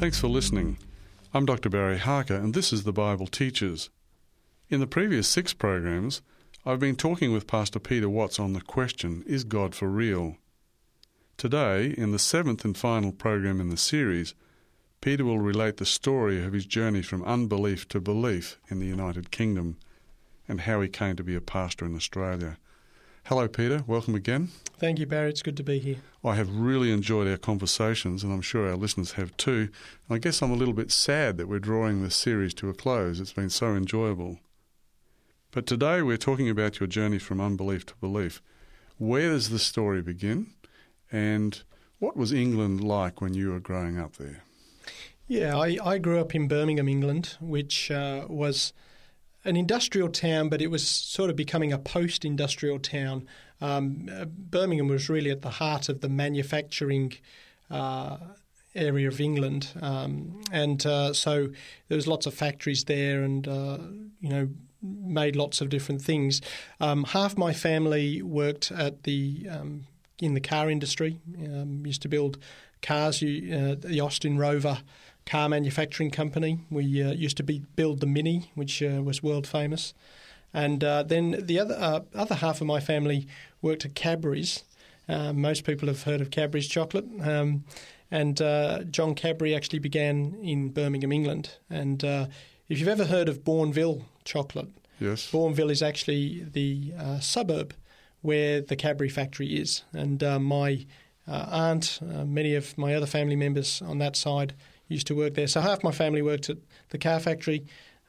Thanks for listening. I'm Dr. Barry Harker, and this is the Bible Teachers. In the previous six programs, I've been talking with Pastor Peter Watts on the question Is God for real? Today, in the seventh and final program in the series, Peter will relate the story of his journey from unbelief to belief in the United Kingdom and how he came to be a pastor in Australia. Hello, Peter. Welcome again. Thank you, Barry. It's good to be here. I have really enjoyed our conversations, and I'm sure our listeners have too. And I guess I'm a little bit sad that we're drawing this series to a close. It's been so enjoyable. But today we're talking about your journey from unbelief to belief. Where does the story begin? And what was England like when you were growing up there? Yeah, I, I grew up in Birmingham, England, which uh, was an industrial town, but it was sort of becoming a post industrial town. Um, uh, Birmingham was really at the heart of the manufacturing uh, area of England. Um, and uh, so there was lots of factories there and, uh, you know, made lots of different things. Um, half my family worked at the um, in the car industry, um, used to build cars, uh, the Austin Rover car manufacturing company. We uh, used to be build the Mini, which uh, was world famous, and uh, then the other uh, other half of my family worked at Cadbury's. Uh, most people have heard of Cadbury's chocolate, um, and uh, John Cadbury actually began in Birmingham, England. And if you've ever heard of Bournville chocolate, yes, Bournville is actually the suburb where the Cadbury factory is, and my aunt, many of my other family members on that side used to work there. So half my family worked at the car factory,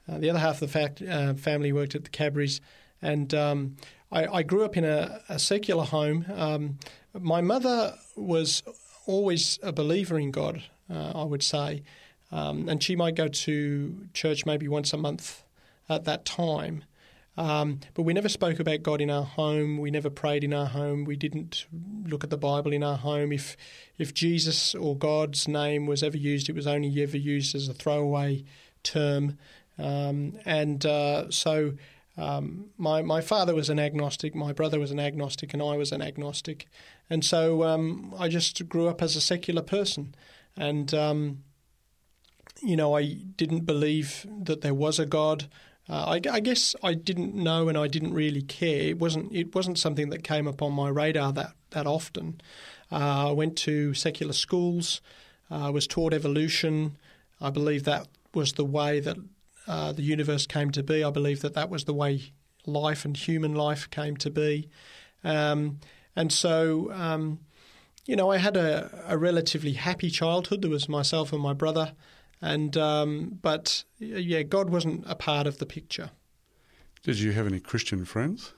uh, the other half of the fact, uh, family worked at the Cadbury's, and um, I, I, grew up in a, a secular home. Um, my mother was always a believer in God, uh, I would say, um, and she might go to church maybe once a month at that time. Um, but we never spoke about God in our home. We never prayed in our home. We didn't look at the Bible in our home. If if Jesus or God's name was ever used, it was only ever used as a throwaway term. Um, and uh, so um, my my father was an agnostic, my brother was an agnostic, and I was an agnostic. And so um, I just grew up as a secular person, and um, you know I didn't believe that there was a God. Uh, I, I, guess I didn't know and I didn't really care. It wasn't it wasn't something that came upon my radar that that often. Uh, I went to secular schools. I uh, was taught evolution. I believe that was the way that uh, the universe came to be. I believe that that was the way life and human life came to be. Um, and so, um, you know, I had a, a relatively happy childhood. There was myself and my brother. And um, but yeah, God wasn't a part of the picture. Did you have any Christian friends?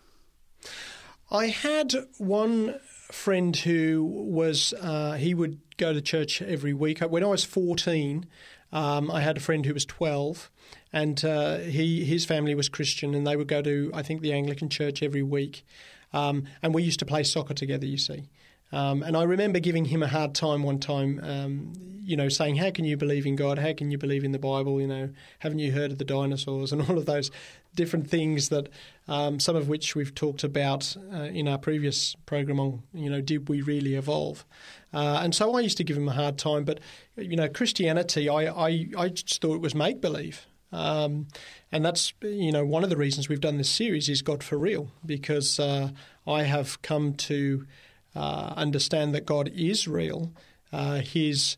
I had one friend who was uh, he would go to church every week. When I was fourteen, um, I had a friend who was twelve, and uh, he his family was Christian, and they would go to I think the Anglican church every week, um, and we used to play soccer together. You see, um, and I remember giving him a hard time one time, um, you know, saying, How can you believe in God? How can you believe in the Bible? You know, haven't you heard of the dinosaurs and all of those different things that um, some of which we've talked about uh, in our previous program on, you know, did we really evolve? Uh, and so I used to give him a hard time. But, you know, Christianity, I, I, I just thought it was make believe. Um, and that's you know one of the reasons we've done this series is God for real because uh, I have come to uh, understand that God is real. Uh, his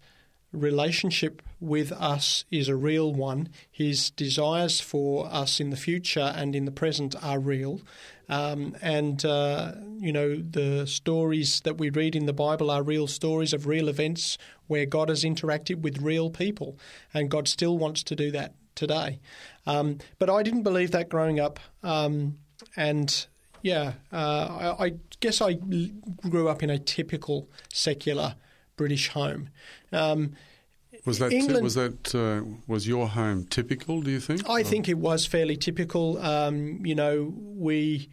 relationship with us is a real one. His desires for us in the future and in the present are real. Um, and, uh, you know, the stories that we read in the Bible are real stories of real events where God has interacted with real people. And God still wants to do that today. Um, but I didn't believe that growing up. Um, and yeah, uh, I, I, guess I grew up in a typical secular British home. Um, was that England, was that uh, was your home typical? Do you think? I think it was fairly typical. Um, you know, we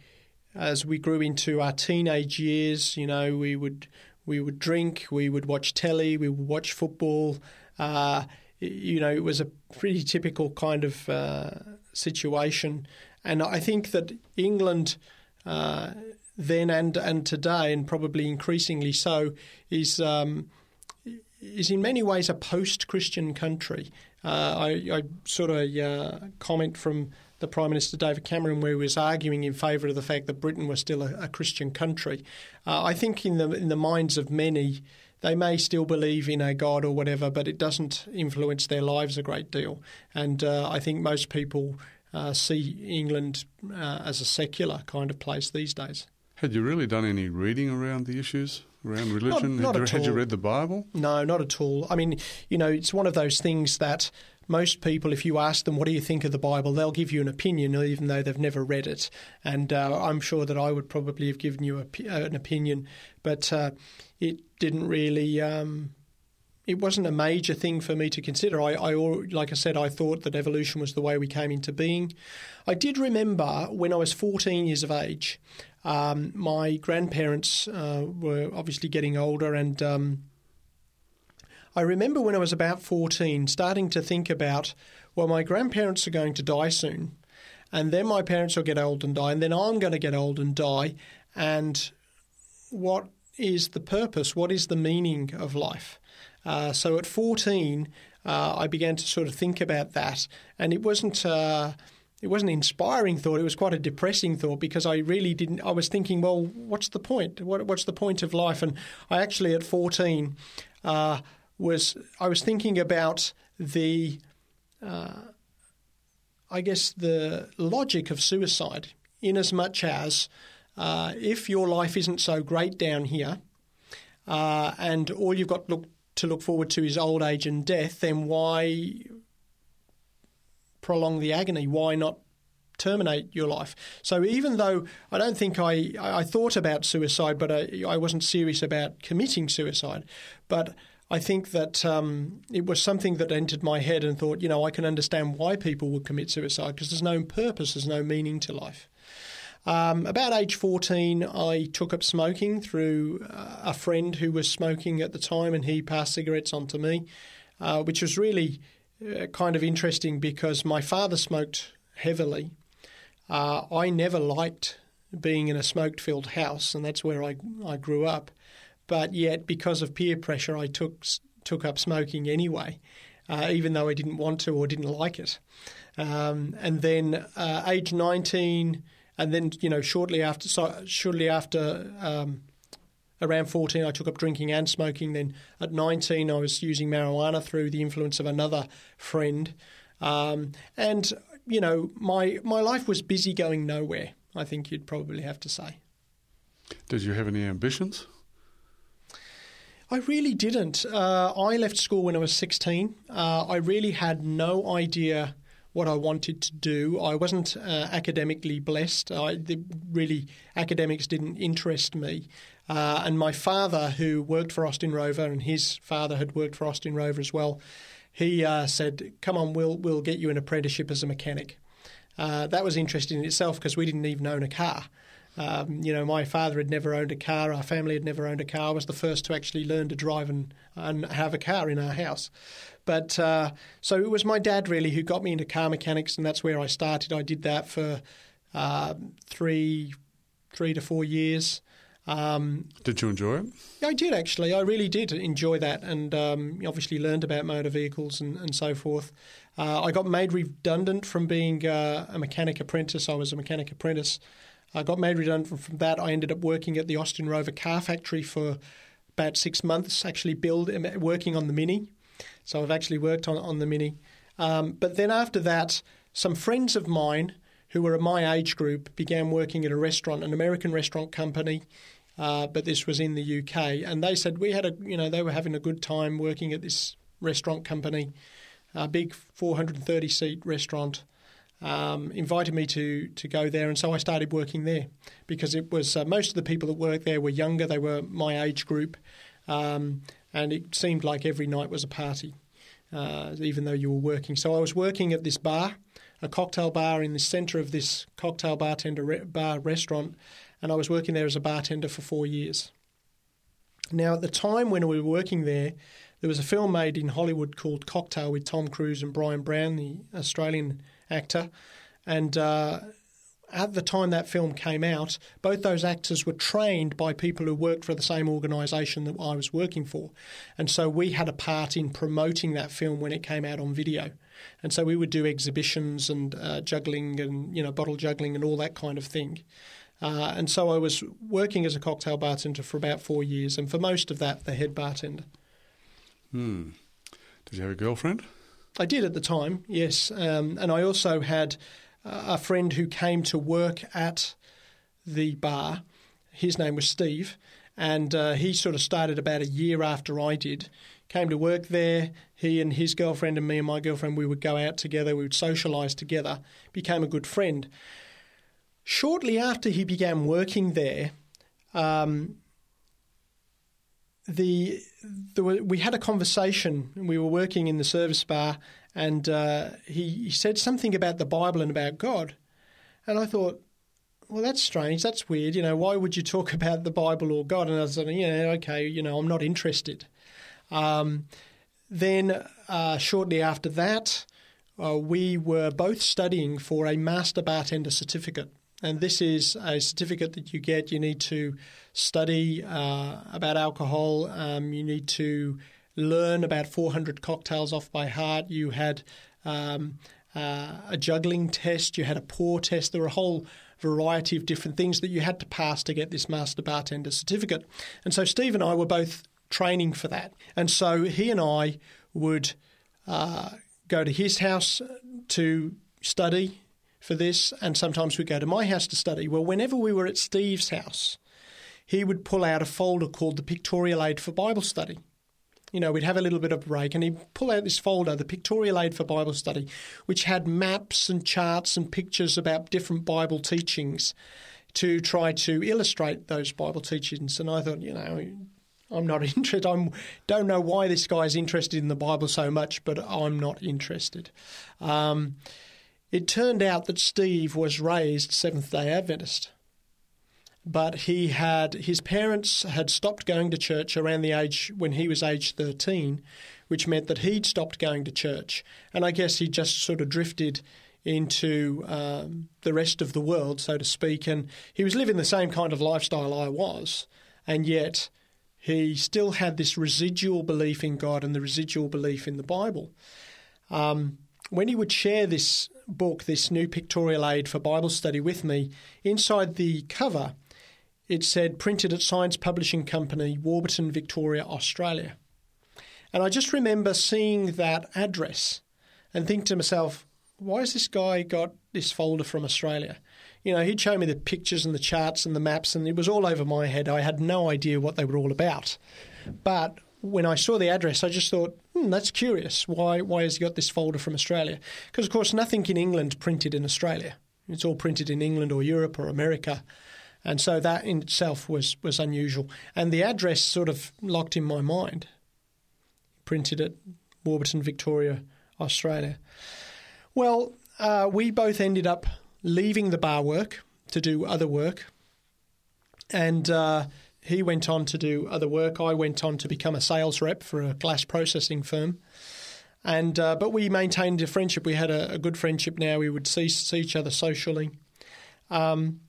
as we grew into our teenage years, you know, we would we would drink, we would watch telly, we would watch football. Uh, you know, it was a pretty typical kind of uh, situation, and I think that England uh, then and and today, and probably increasingly so, is um, is in many ways a post-Christian country. Uh, I, I sort of uh, comment from the Prime Minister David Cameron, where he was arguing in favour of the fact that Britain was still a, a Christian country. Uh, I think in the in the minds of many, they may still believe in a God or whatever, but it doesn't influence their lives a great deal. And uh, I think most people uh, see England uh, as a secular kind of place these days. Had you really done any reading around the issues around religion? Not, not had, you, had you read the Bible? No, not at all. I mean, you know, it's one of those things that most people, if you ask them, what do you think of the Bible, they'll give you an opinion, even though they've never read it. And uh, I'm sure that I would probably have given you a, an opinion, but uh, it didn't really. Um, it wasn't a major thing for me to consider. I, I, like I said, I thought that evolution was the way we came into being. I did remember when I was 14 years of age, um, my grandparents uh, were obviously getting older, and um, I remember when I was about 14 starting to think about, well, my grandparents are going to die soon, and then my parents will get old and die, and then I'm going to get old and die, and what is the purpose? What is the meaning of life? Uh, so at 14, uh, I began to sort of think about that, and it wasn't. Uh, it wasn't an inspiring thought. It was quite a depressing thought because I really didn't. I was thinking, well, what's the point? What, what's the point of life? And I actually, at 14, uh, was I was thinking about the, uh, I guess, the logic of suicide, in as much as uh, if your life isn't so great down here, uh, and all you've got look, to look forward to his old age and death, then why prolong the agony? Why not terminate your life? So even though I don't think I, I thought about suicide, but I, I wasn't serious about committing suicide, but I think that um, it was something that entered my head and thought, you know, I can understand why people would commit suicide because there's no purpose, there's no meaning to life. Um, about age 14, I took up smoking through uh, a friend who was smoking at the time, and he passed cigarettes on to me, uh, which was really uh, kind of interesting because my father smoked heavily. Uh, I never liked being in a smoke filled house, and that's where I, I grew up. But yet, because of peer pressure, I took, took up smoking anyway, uh, even though I didn't want to or didn't like it. Um, and then, uh, age 19, and then you know shortly after so shortly after um, around 14 I took up drinking and smoking then at 19 I was using marijuana through the influence of another friend um, and you know my my life was busy going nowhere I think you'd probably have to say did you have any ambitions I really didn't. Uh, I left school when I was 16. Uh, I really had no idea what I wanted to do. I wasn't uh, academically blessed. I, the, really, academics didn't interest me. Uh, and my father, who worked for Austin Rover, and his father had worked for Austin Rover as well, he uh, said, "Come on, we'll we'll get you an apprenticeship as a mechanic." Uh, that was interesting in itself because we didn't even own a car. Um, you know, my father had never owned a car. Our family had never owned a car. I was the first to actually learn to drive and, and have a car in our house. But uh, so it was my dad really who got me into car mechanics, and that's where I started. I did that for uh, three, three to four years. Um, did you enjoy it? I did actually. I really did enjoy that, and um, obviously learned about motor vehicles and, and so forth. Uh, I got made redundant from being uh, a mechanic apprentice. I was a mechanic apprentice. I got made redundant from that. I ended up working at the Austin Rover car factory for about six months, actually build working on the Mini. So I've actually worked on, on the Mini. Um, but then after that, some friends of mine who were my age group began working at a restaurant, an American restaurant company, uh, but this was in the UK. And they said we had a, you know, they were having a good time working at this restaurant company, a big 430 seat restaurant. Um, invited me to to go there, and so I started working there because it was uh, most of the people that worked there were younger. They were my age group, um, and it seemed like every night was a party, uh, even though you were working. So I was working at this bar, a cocktail bar in the centre of this cocktail bartender re- bar restaurant, and I was working there as a bartender for four years. Now, at the time when we were working there, there was a film made in Hollywood called Cocktail with Tom Cruise and Bryan Brown, the Australian actor, and uh, at the time that film came out, both those actors were trained by people who worked for the same organisation that I was working for. And so we had a part in promoting that film when it came out on video. And so we would do exhibitions and uh, juggling and, you know, bottle juggling and all that kind of thing. Uh, and so I was working as a cocktail bartender for about four years, and for most of that, the head bartender. Hmm. Did you have a girlfriend? I did at the time, yes. Um, and I also had a friend who came to work at the bar. His name was Steve, and uh, he sort of started about a year after I did. Came to work there. He and his girlfriend and me and my girlfriend, we would go out together. We would socialise together. Became a good friend. Shortly after he began working there, um, the, the, we had a conversation. We were working in the service bar, and uh, he, he said something about the Bible and about God. And I thought, well, that's strange. That's weird. You know, why would you talk about the Bible or God? And I was said, yeah, okay, you know, I'm not interested. Um, then uh, shortly after that, uh, we were both studying for a Master Bartender certificate. And this is a certificate that you get. You need to study uh, about alcohol. Um, you need to learn about 400 cocktails off by heart. You had um, uh, a juggling test. You had a pour test. There were a whole variety of different things that you had to pass to get this master bartender certificate. And so Steve and I were both training for that. And so he and I would uh, go to his house to study for this, and sometimes we'd go to my house to study. Well, whenever we were at Steve's house, he would pull out a folder called the Pictorial Aid for Bible Study you know, we'd have a little bit of break, and he'd pull out this folder, the Pictorial Aid for Bible Study, which had maps and charts and pictures about different Bible teachings to try to illustrate those Bible teachings. And I thought, you know, I'm not interested. I don't know why this guy's interested in the Bible so much, but I'm not interested. Um, it turned out that Steve was raised Seventh day Adventist but he had his parents had stopped going to church around the age when he was age 13 which meant that he'd stopped going to church. And i guess he just sort of drifted into um, the rest of the world so to speak and he was living the same kind of lifestyle i was. And yet he still had this residual belief in god and the residual belief in the bible. Um, when he would share this book, this new pictorial aid for Bible study with me, inside the cover it said printed at Signs Publishing Company, Warburton, Victoria, Australia. And I just remember seeing that address and think to myself, why has this guy got this folder from Australia? You know, he'd show me the pictures and the charts and the maps, and it was all over my head. I had no idea what they were all about. But when I saw the address, I just thought, hmm, that's curious. Why, why has he got this folder from Australia? Because, of course, nothing in England printed in Australia. It's all printed in England or Europe or America. And so that in itself was, was unusual. And the address sort of locked in my mind. Printed at Warburton, Victoria, Australia. Well, uh, we both ended up leaving the bar work to do other work. And uh, he went on to do other work. I went on to become a sales rep for a glass processing firm. And uh, but we maintained a friendship. We had a, a, good friendship. Now we would see see each other socially. Um,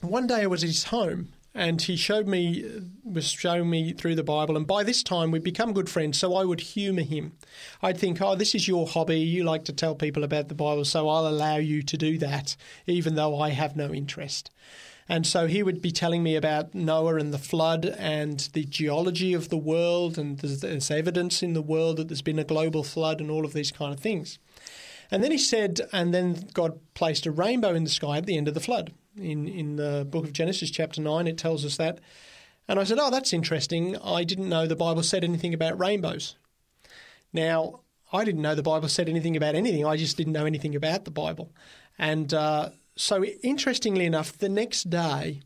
one day I was at his home and he showed me uh, was showing me through the Bible and by this time we'd become good friends so I would humor him. I'd think, "Oh, this is your hobby. You like to tell people about the Bible, so I'll allow you to do that even though I have no interest." And so he would be telling me about Noah and the flood and the geology of the world, and there's, there's, evidence in the world that there's been a global flood and all of these kind of things. And then he said, and then God placed a rainbow in the sky at the end of the flood in, in the book of Genesis, chapter 9, it tells us that. And I said, Oh, that's interesting. I didn't know the Bible said anything about rainbows. Now, I didn't know the Bible said anything about anything. I just didn't know anything about the Bible. And uh, so, interestingly enough, the next day,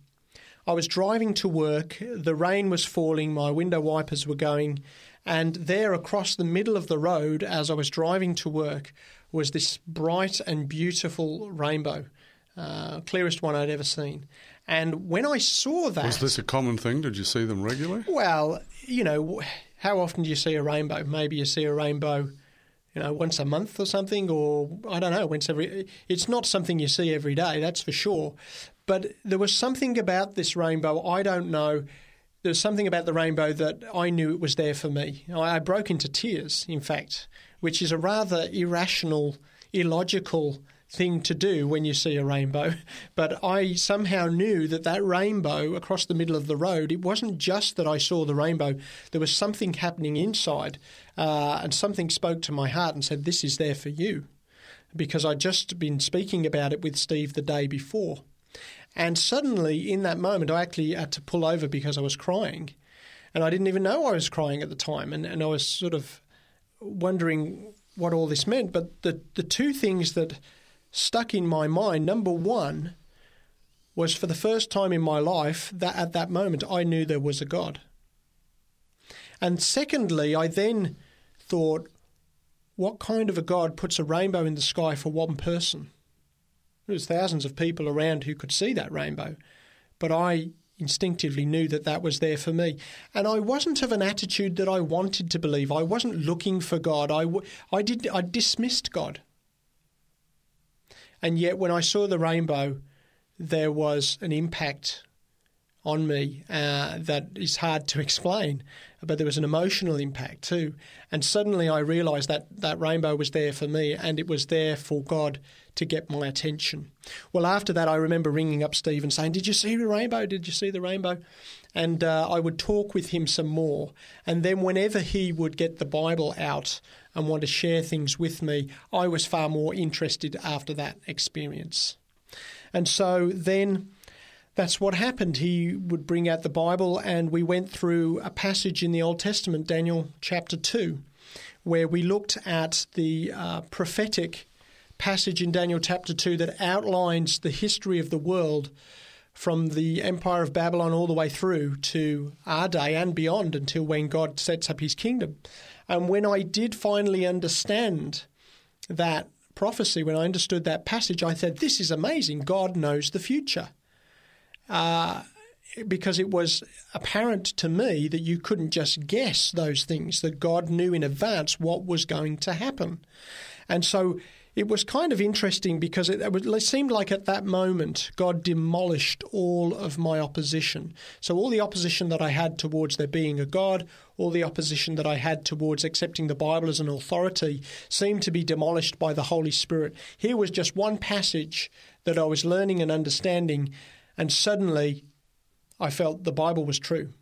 I was driving to work. The rain was falling. My window wipers were going. And there, across the middle of the road, as I was driving to work, was this bright and beautiful rainbow uh, clearest one I'd ever seen. And when I saw that. Was this a common thing? Did you see them regularly? Well, you know, how often do you see a rainbow? Maybe you see a rainbow you know, once a month or something, or I don't know, once every. It's not something you see every day, that's for sure. But there was something about this rainbow. I don't know. There was something about the rainbow that I knew it was there for me. I broke into tears, in fact, which is a rather irrational, illogical thing to do when you see a rainbow. But I somehow knew that that rainbow across the middle of the road, it wasn't just that I saw the rainbow, there was something happening inside, uh, and something spoke to my heart and said, This is there for you. Because I'd just been speaking about it with Steve the day before. And suddenly, in that moment, I actually had to pull over because I was crying. And I didn't even know I was crying at the time. And, and I was sort of wondering what all this meant. But the, the two things that stuck in my mind. Number one was for the first time in my life that at that moment I knew there was a God. And secondly, I then thought, what kind of a God puts a rainbow in the sky for one person? There was thousands of people around who could see that rainbow, but I instinctively knew that that was there for me. And I wasn't of an attitude that I wanted to believe. I wasn't looking for God. I, I, did, I dismissed God. And yet, when I saw the rainbow, there was an impact on me uh, that is hard to explain, but there was an emotional impact too. And suddenly I realized that that rainbow was there for me and it was there for God to get my attention. Well, after that, I remember ringing up Steve and saying, Did you see the rainbow? Did you see the rainbow? And uh, I would talk with him some more. And then, whenever he would get the Bible out and want to share things with me, I was far more interested after that experience. And so then that's what happened. He would bring out the Bible, and we went through a passage in the Old Testament, Daniel chapter 2, where we looked at the uh, prophetic passage in Daniel chapter 2 that outlines the history of the world from the Empire of Babylon all the way through to our day and beyond until when God sets up his kingdom. And when I did finally understand that prophecy, when I understood that passage, I said, This is amazing. God knows the future. Uh, because it was apparent to me that you couldn't just guess those things, that God knew in advance what was going to happen. And so it was kind of interesting because it, it, seemed like at that moment God demolished all of my opposition. So, all the opposition that I had towards there being a God, all the opposition that I had towards accepting the Bible as an authority seemed to be demolished by the Holy Spirit. Here was just one passage that I was learning and understanding, and suddenly I felt the Bible was true.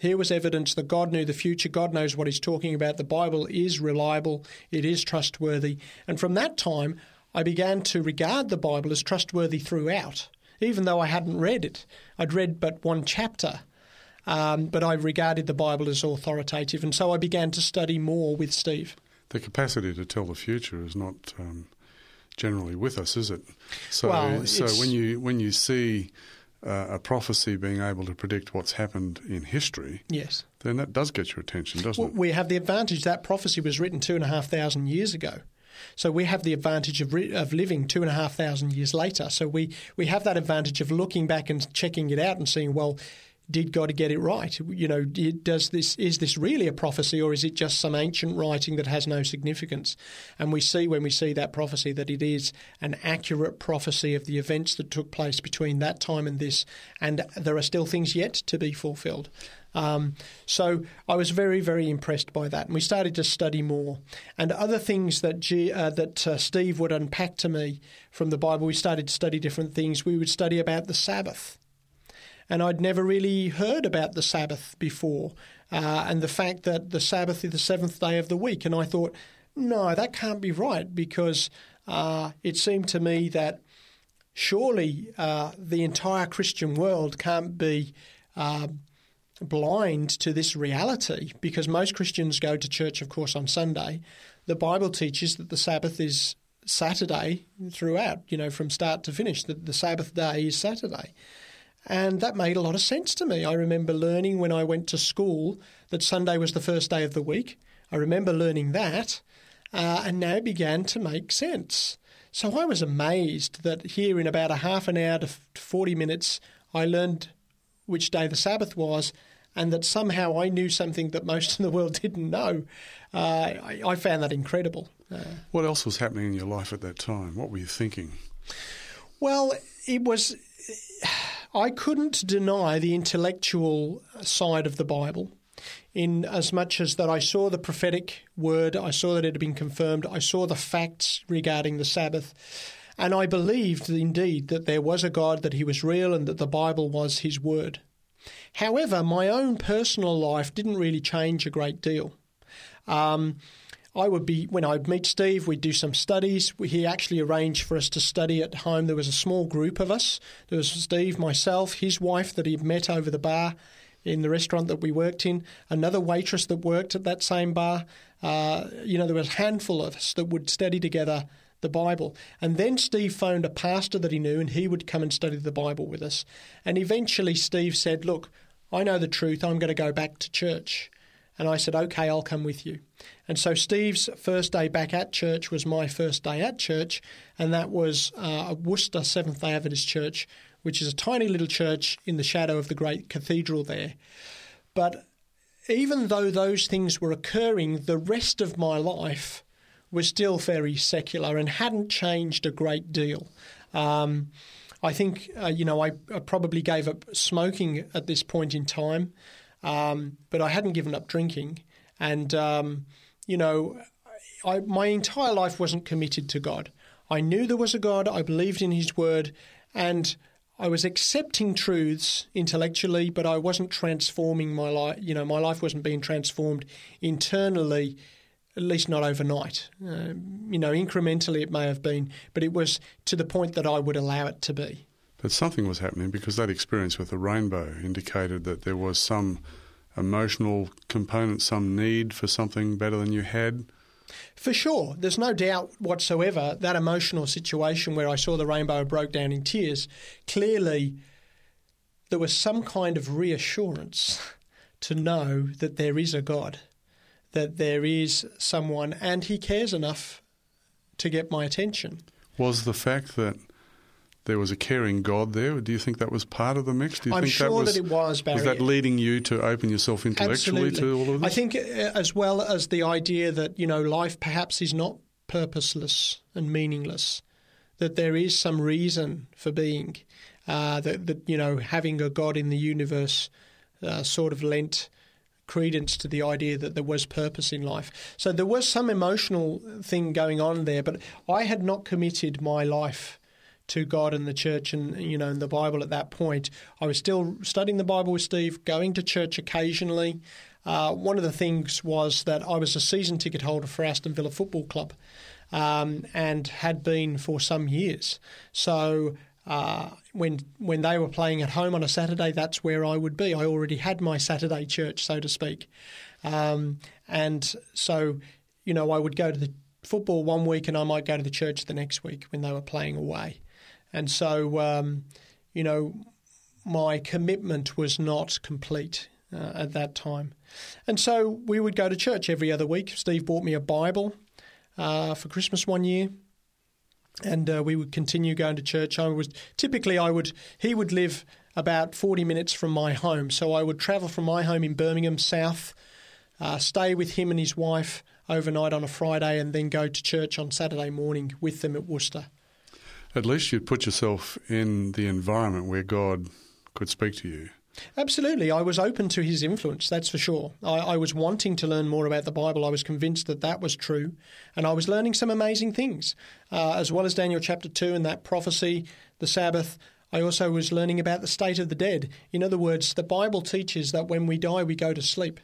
Here was evidence that God knew the future. God knows what He's talking about. The Bible is reliable, it is trustworthy. And from that time, I began to regard the Bible as trustworthy throughout, even though I hadn't read it. I'd read but one chapter. Um, but I regarded the Bible as authoritative, and so I began to study more with Steve. The capacity to tell the future is not um, generally with us, is it? So, well, so when you when you see uh, a prophecy being able to predict what's happened in history, yes, then that does get your attention, doesn't well, it? We have the advantage that prophecy was written two and a half thousand years ago. So we have the advantage of, of living two and a half thousand years later. So we, we have that advantage of looking back and checking it out and seeing, well, did God to get it right? You know, does this is this really a prophecy or is it just some ancient writing that has no significance? And we see when we see that prophecy that it is an accurate prophecy of the events that took place between that time and this, and there are still things yet to be fulfilled. Um, so I was very, very impressed by that, and we started to study more. And other things that G, uh, that uh, Steve would unpack to me from the Bible, we started to study different things. We would study about the Sabbath and I'd never really heard about the Sabbath before, uh, and the fact that the Sabbath is the seventh day of the week. And I thought, no, that can't be right because uh, it seemed to me that surely uh, the entire Christian world can't be uh, blind to this reality because most Christians go to church, of course, on Sunday. The Bible teaches that the Sabbath is Saturday throughout, you know, from start to finish, that the Sabbath day is Saturday. And that made a lot of sense to me. I remember learning when I went to school that Sunday was the first day of the week. I remember learning that, uh, and now it began to make sense. So I was amazed that here in about a half an hour to 40 minutes, I learned which day the Sabbath was, and that somehow I knew something that most of the world didn't know. Uh, I, I, found that incredible. what else was happening in your life at that time? What were you thinking? Well, it was. I couldn't deny the intellectual side of the Bible in as much as that I saw the prophetic word, I saw that it had been confirmed, I saw the facts regarding the Sabbath, and I believed indeed that there was a God, that he was real, and that the Bible was his word. However, my own personal life didn't really change a great deal. Um, I would be when I'd meet Steve, we'd do some studies. He actually arranged for us to study at home. There was a small group of us. There was Steve, myself, his wife that he'd met over the bar in the restaurant that we worked in, another waitress that worked at that same bar. Uh, you know, there was a handful of us that would study together the Bible. And then Steve phoned a pastor that he knew, and he would come and study the Bible with us. And eventually, Steve said, Look, I know the truth. I'm going to go back to church. And I said, okay, I'll come with you. And so Steve's first day back at church was my first day at church, and that was uh, Worcester Seventh day Adventist Church, which is a tiny little church in the shadow of the great cathedral there. But even though those things were occurring, the rest of my life was still very secular and hadn't changed a great deal. Um, I think, uh, you know, I, I, probably gave up smoking at this point in time. Um, but I hadn't given up drinking. And, um, you know, I, my entire life wasn't committed to God. I knew there was a God, I believed in His Word, and I was accepting truths intellectually, but I wasn't transforming my life. You know, my life wasn't being transformed internally, at least not overnight. Uh, you know, incrementally it may have been, but it was to the point that I would allow it to be. But something was happening because that experience with the rainbow indicated that there was some emotional component, some need for something better than you had. For sure. There's no doubt whatsoever that emotional situation where I saw the rainbow broke down in tears, clearly there was some kind of reassurance to know that there is a God, that there is someone, and He cares enough to get my attention. Was the fact that there was a caring God there. Do you think that was part of the mix? Do you I'm think sure that, was, that it was, Barry. Was that leading you to open yourself intellectually Absolutely. to all of this? I think, uh, as well as the idea that you know life perhaps is not purposeless and meaningless, that there is some reason for being. Uh, that, that you know having a God in the universe uh, sort of lent credence to the idea that there was purpose in life. So there was some emotional thing going on there, but I had not committed my life to God and the church and you know and the Bible at that point. I was still studying the Bible with Steve, going to church occasionally. Uh, one of the things was that I was a season ticket holder for Aston Villa Football Club, um, and had been for some years. So uh, when when they were playing at home on a Saturday, that's where I would be. I already had my Saturday church, so to speak, um, and so you know I would go to the football one week and I might go to the church the next week when they were playing away. And so, um, you know, my commitment was not complete uh, at that time. And so we would go to church every other week. Steve bought me a Bible uh, for Christmas one year. And uh, we would continue going to church. I was typically I would he would live about forty minutes from my home, so I would travel from my home in Birmingham south, uh, stay with him and his wife overnight on a Friday, and then go to church on Saturday morning with them at Worcester. At least you'd put yourself in the environment where God could speak to you. Absolutely. I was open to his influence, that's for sure. I, I, was wanting to learn more about the Bible. I was convinced that that was true. And I was learning some amazing things, uh, as well as Daniel chapter 2 and that prophecy, the Sabbath. I also was learning about the state of the dead. In other words, the Bible teaches that when we die, we go to sleep.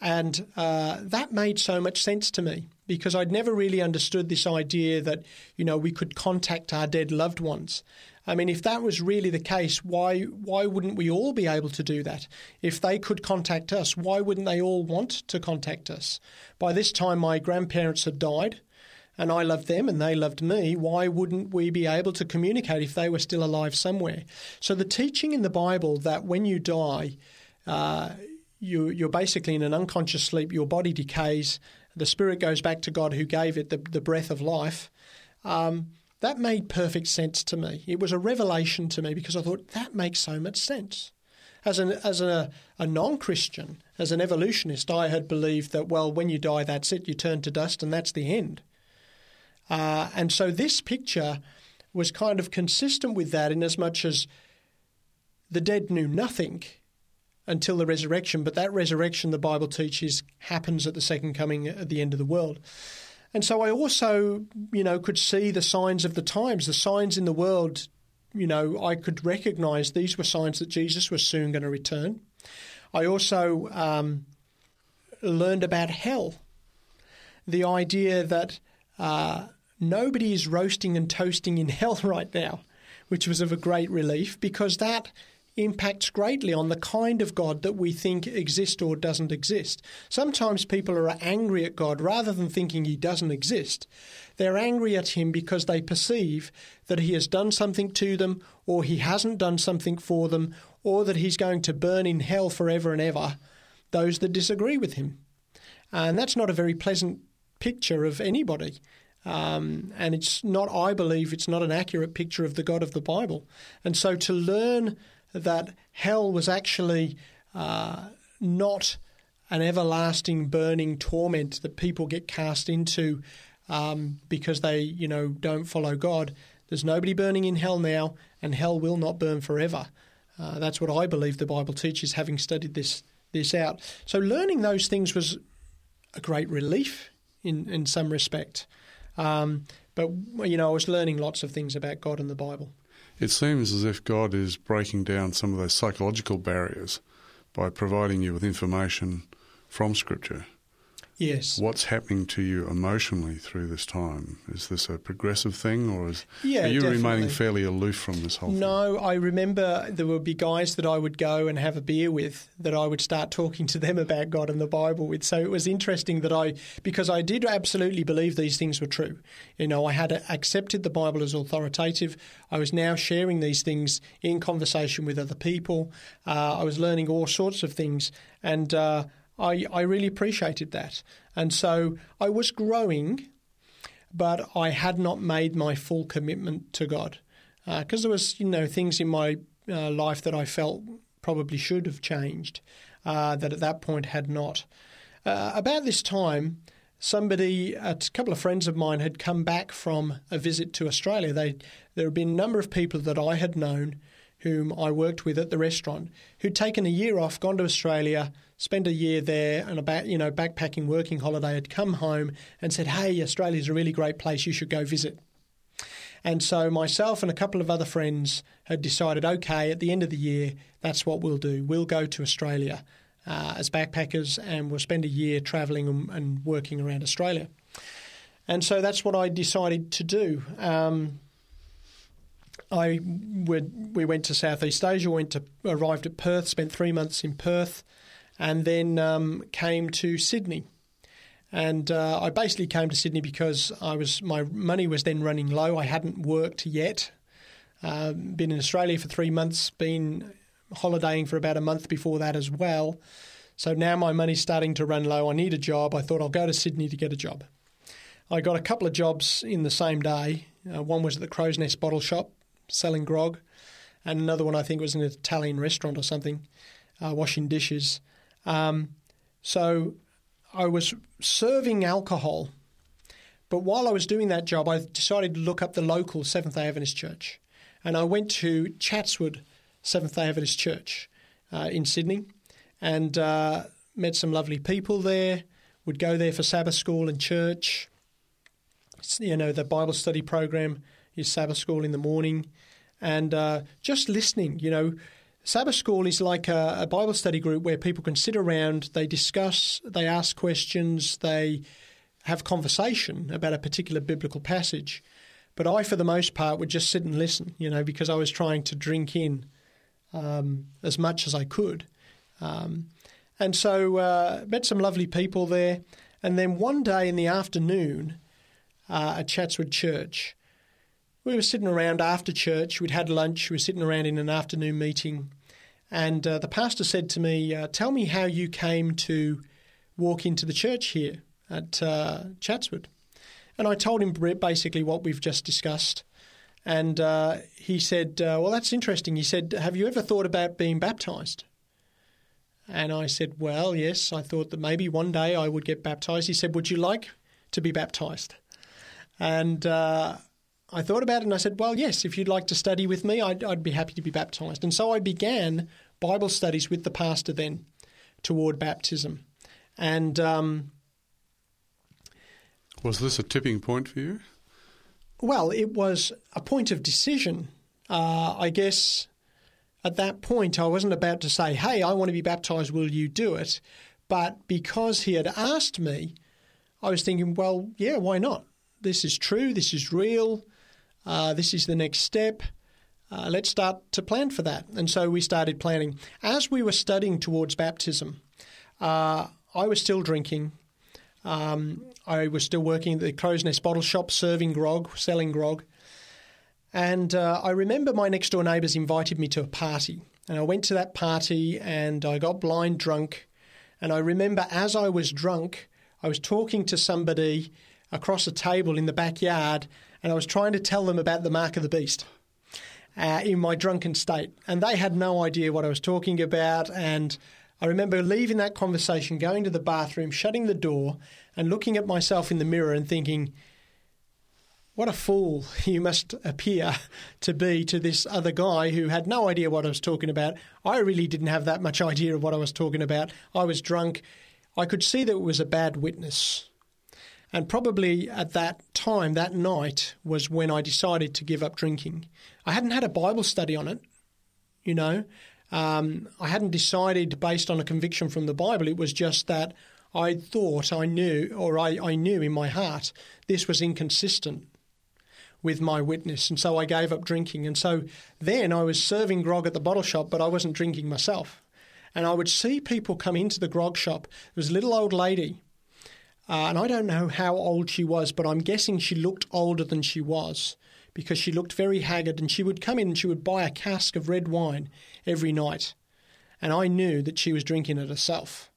And uh, that made so much sense to me because I'd never really understood this idea that, you know, we could contact our dead loved ones. I mean, if that was really the case, why why wouldn't we all be able to do that? If they could contact us, why wouldn't they all want to contact us? By this time, my grandparents had died, and I loved them and they loved me. Why wouldn't we be able to communicate if they were still alive somewhere? So the teaching in the Bible that when you die, uh, you, you're basically in an unconscious sleep, your body decays, the spirit goes back to God who gave it the, the breath of life. Um, that made perfect sense to me. It was a revelation to me because I thought that makes so much sense. As an as a, a non Christian, as an evolutionist, I had believed that well, when you die, that's it. You turn to dust, and that's the end. Uh, and so this picture was kind of consistent with that in as much as the dead knew nothing until the resurrection, but that resurrection, the Bible teaches, happens at the second coming at the end of the world. And so I also, you know, could see the signs of the times, the signs in the world. You know, I could recognize these were signs that Jesus was soon going to return. I also um, learned about hell, the idea that uh, nobody is roasting and toasting in hell right now, which was of a great relief because that impacts greatly on the kind of God that we think exists or doesn't exist. Sometimes people are angry at God rather than thinking he doesn't exist. They're angry at him because they perceive that he has done something to them or he hasn't done something for them or that he's going to burn in hell forever and ever those that disagree with him. And that's not a very pleasant picture of anybody. Um, and it's not, I believe, it's not an accurate picture of the God of the Bible. And so to learn that hell was actually uh, not an everlasting burning torment that people get cast into um, because they, you know, don't follow God. There's nobody burning in hell now, and hell will not burn forever. Uh, that's what I believe the Bible teaches, having studied this this out. So learning those things was a great relief in in some respect. Um, but you know, I was learning lots of things about God and the Bible. It seems as if God is breaking down some of those psychological barriers by providing you with information from Scripture. Yes. What's happening to you emotionally through this time? Is this a progressive thing, or is yeah, are you definitely. remaining fairly aloof from this whole thing? no, thing? I remember there would be guys that I would go and have a beer with that I would start talking to them about God and the Bible with. So it was interesting that I, because I did absolutely believe these things were true. You know, I had accepted the Bible as authoritative. I was now sharing these things in conversation with other people. Uh, I was learning all sorts of things. And, uh, I, I really appreciated that. And so I was growing, but I had not made my full commitment to God because uh, there was, you know, things in my uh, life that I felt probably should have changed uh, that at that point had not. Uh, about this time, somebody, a couple of friends of mine, had come back from a visit to Australia. They, there had been a number of people that I had known whom I worked with at the restaurant who'd taken a year off, gone to Australia, spent a year there, and about you know backpacking working holiday, had come home and said, "Hey, Australia's a really great place. You should go visit." And so myself and a couple of other friends had decided, okay, at the end of the year, that's what we'll do. We'll go to Australia uh, as backpackers, and we'll spend a year travelling and, and, working around Australia. And so that's what I decided to do. Um, I we went to Southeast Asia, went to arrived at Perth, spent three months in Perth, and then um, came to Sydney. And uh, I basically came to Sydney because I was my money was then running low. I hadn't worked yet. Uh, been in Australia for three months. Been holidaying for about a month before that as well. So now my money's starting to run low. I need a job. I thought I'll go to Sydney to get a job. I got a couple of jobs in the same day. Uh, one was at the Crow's Nest Bottle Shop selling grog, and another one I think was in an Italian restaurant or something, uh, washing dishes. Um, so I was serving alcohol, but while I was doing that job, I decided to look up the local Seventh day Adventist church. And I went to Chatswood Seventh day Adventist Church uh, in Sydney and uh, met some lovely people there. Would go there for Sabbath school and church. You know, the Bible study program is Sabbath school in the morning. And uh, just listening, you know, Sabbath School is like a, a, Bible study group where people can sit around, they discuss, they ask questions, they have conversation about a particular biblical passage. But I, for the most part, would just sit and listen, you know, because I was trying to drink in um, as much as I could. Um, and so uh, met some lovely people there. And then one day in the afternoon uh, at Chatswood Church, we were sitting around after church. We'd had lunch. We were sitting around in an afternoon meeting. And uh, the pastor said to me, uh, Tell me how you came to walk into the church here at uh, Chatswood. And I told him basically what we've just discussed. And uh, he said, uh, Well, that's interesting. He said, Have you ever thought about being baptized? And I said, Well, yes, I thought that maybe one day I would get baptized. He said, Would you like to be baptized? And uh, I thought about it and I said, well, yes, if you'd like to study with me, I'd, I'd be happy to be baptized. And so I began Bible studies with the pastor then toward baptism. And um, was this a tipping point for you? Well, it was a point of decision. Uh, I guess at that point, I wasn't about to say, hey, I want to be baptized, will you do it? But because he had asked me, I was thinking, well, yeah, why not? This is true, this is real, uh, this is the next step. Uh, let's start to plan for that. And so we started planning. As we were studying towards baptism, uh, I was still drinking. Um, I was still working at the Crow's Nest bottle shop, serving grog, selling grog. And uh, I remember my next door neighbours invited me to a party. And I went to that party and I got blind drunk. And I remember as I was drunk, I was talking to somebody across a table in the backyard and I was trying to tell them about the mark of the beast. Uh, in my drunken state. And they had no idea what I was talking about. And I remember leaving that conversation, going to the bathroom, shutting the door, and looking at myself in the mirror and thinking, what a fool you must appear to be to this other guy who had no idea what I was talking about. I really didn't have that much idea of what I was talking about. I was drunk. I could see that it was a bad witness. And probably at that time, that night, was when I decided to give up drinking. I hadn't had a Bible study on it, you know. Um, I hadn't decided based on a conviction from the Bible. It was just that I thought I knew, or I, I knew in my heart, this was inconsistent with my witness. And so I gave up drinking. And so then I was serving grog at the bottle shop, but I wasn't drinking myself. And I would see people come into the grog shop. There was a little old lady. Uh, and I don't know how old she was, but I'm guessing she looked older than she was because she looked very haggard. And she would come in and she would buy a cask of red wine every night. And I knew that she was drinking it herself.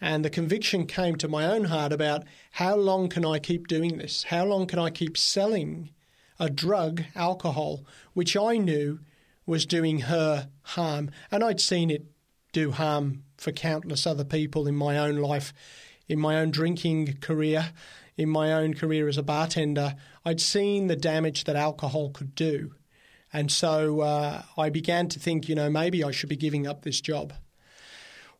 And the conviction came to my own heart about how long can I keep doing this? How long can I keep selling a drug, alcohol, which I knew was doing her harm. And I'd seen it do harm for countless other people in my own life, in my own drinking career, in my own career as a bartender. I'd seen the damage that alcohol could do. And so uh, I began to think, you know, maybe I should be giving up this job.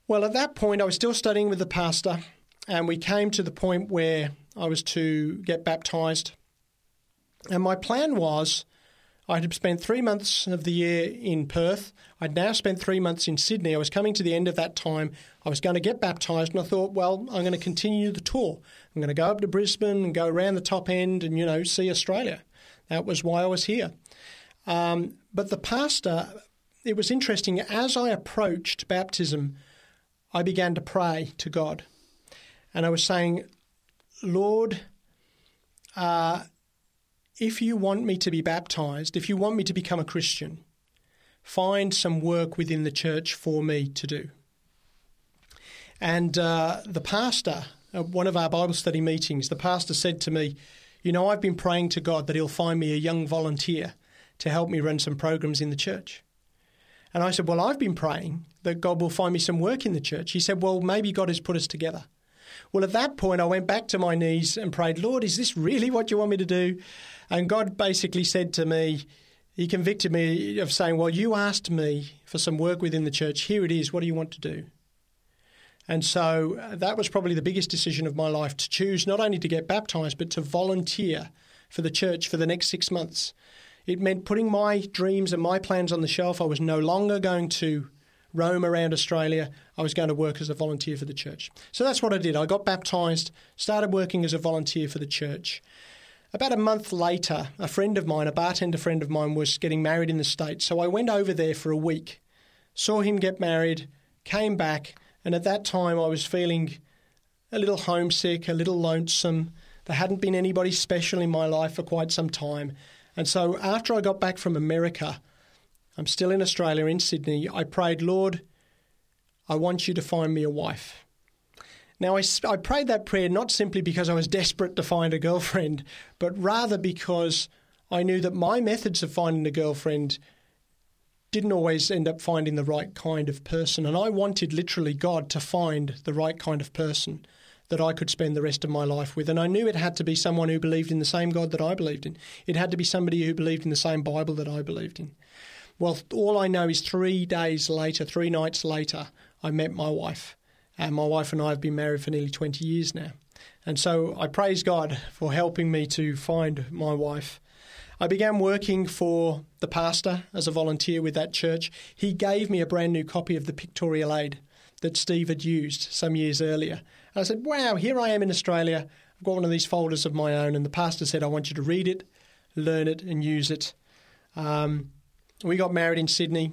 Well, at that point, I was still studying with the pastor, and we came to the point where I was to get baptized. And my plan was I had spent three months of the year in Perth. I'd now spent three months in Sydney. I was coming to the end of that time. I was going to get baptised, and I thought, well, I'm going to continue the tour. I'm going to go up to Brisbane and go around the top end and, you know, see Australia. That was why I was here. Um, but the pastor, it was interesting. As I approached baptism, I began to pray to God. And I was saying, Lord, uh, if you want me to be baptized, if you want me to become a Christian, find some work within the church for me to do. And uh, the pastor, at one of our Bible study meetings, the pastor said to me, You know, I've been praying to God that He'll find me a young volunteer to help me run some programs in the church. And I said, Well, I've been praying that God will find me some work in the church. He said, Well, maybe God has put us together. Well, at that point, I went back to my knees and prayed, Lord, is this really what you want me to do? And God basically said to me, He convicted me of saying, Well, you asked me for some work within the church. Here it is. What do you want to do? And so uh, that was probably the biggest decision of my life to choose not only to get baptized, but to volunteer for the church for the next six months. It meant putting my dreams and my plans on the shelf. I was no longer going to roam around Australia. I was going to work as a volunteer for the church. So that's what I did. I got baptized, started working as a volunteer for the church. About a month later, a friend of mine, a bartender friend of mine, was getting married in the States. So I went over there for a week, saw him get married, came back, and at that time I was feeling a little homesick, a little lonesome. There hadn't been anybody special in my life for quite some time. And so after I got back from America, I'm still in Australia, in Sydney, I prayed, Lord, I want you to find me a wife. Now, I, I prayed that prayer not simply because I was desperate to find a girlfriend, but rather because I knew that my methods of finding a girlfriend didn't always end up finding the right kind of person. And I wanted literally God to find the right kind of person. that I could spend the rest of my life with. And I knew it had to be someone who believed in the same God that I believed in. It had to be somebody who believed in the same Bible that I believed in. Well, all I know is three days later, three nights later, I met my wife. And my wife and I have been married for nearly 20 years now. And so I praise God for helping me to find my wife. I began working for the pastor as a volunteer with that church. He gave me a brand new copy of the Pictorial Aid that Steve had used some years earlier. And I said, Wow, here I am in Australia. I've got one of these folders of my own. And the pastor said, I want you to read it, learn it, and use it. Um, we got married in Sydney.